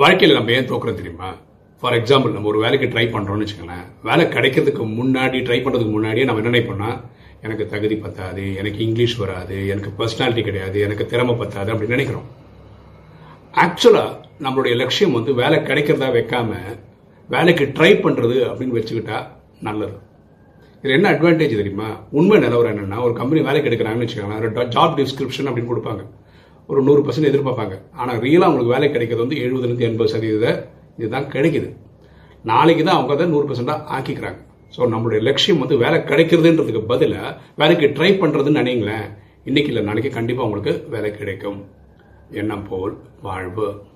வாழ்க்கையில் நம்ம ஏன் தோக்குறோம் தெரியுமா? ஃபார் எக்ஸாம்பிள் நம்ம ஒரு வேலைக்கு ட்ரை பண்ணுறோம்னு வச்சுக்கோங்களேன். வேலை கிடைக்கிறதுக்கு முன்னாடி ட்ரை பண்ணுறதுக்கு முன்னாடியே நம்ம என்ன நினைப்போம்னா எனக்கு தகுதி பத்தாது எனக்கு இங்கிலீஷ் வராது எனக்கு பர்சனாலிட்டி கிடையாது எனக்கு திறமை பத்தாது அப்படின்னு நினைக்கிறோம். ஆக்சுவலாக நம்மளுடைய லட்சியம் வந்து வேலை கிடைக்கிறதா வைக்காம வேலைக்கு ட்ரை பண்ணுறது அப்படின்னு வச்சுக்கிட்டா நல்லது. இது என்ன அட்வான்டேஜ் தெரியுமா? உண்மை நிலவரம் என்னென்னா ஒரு கம்பெனி வேலைக்கு எடுக்கிறாங்கன்னு வச்சுக்கோங்களேன் ஜாப் டிஸ்கிரிப்ஷன் அப்படின்னு கொடுப்பாங்க. ஒரு நூறு பர்சன்ட் எதிர்பார்ப்பாங்க. ஆனால் ரியலாக அவங்களுக்கு வேலை கிடைக்கிறது வந்து எழுபதுலேருந்து எண்பது சதவீத இதுதான் கிடைக்குது. நாளைக்கு தான் அவங்க அதை நூறு பர்சன்டாக ஆக்கிக்கிறாங்க. ஸோ நம்மளுடைய லட்சியம் வந்து வேலை கிடைக்கிறதுன்றதுக்கு பதிலாக வேலைக்கு ட்ரை பண்ணுறதுன்னு நினைங்களேன் இன்னைக்கு இல்லை நாளைக்கு கண்டிப்பாக உங்களுக்கு வேலை கிடைக்கும். எண்ணம் போல் வாழ்வு.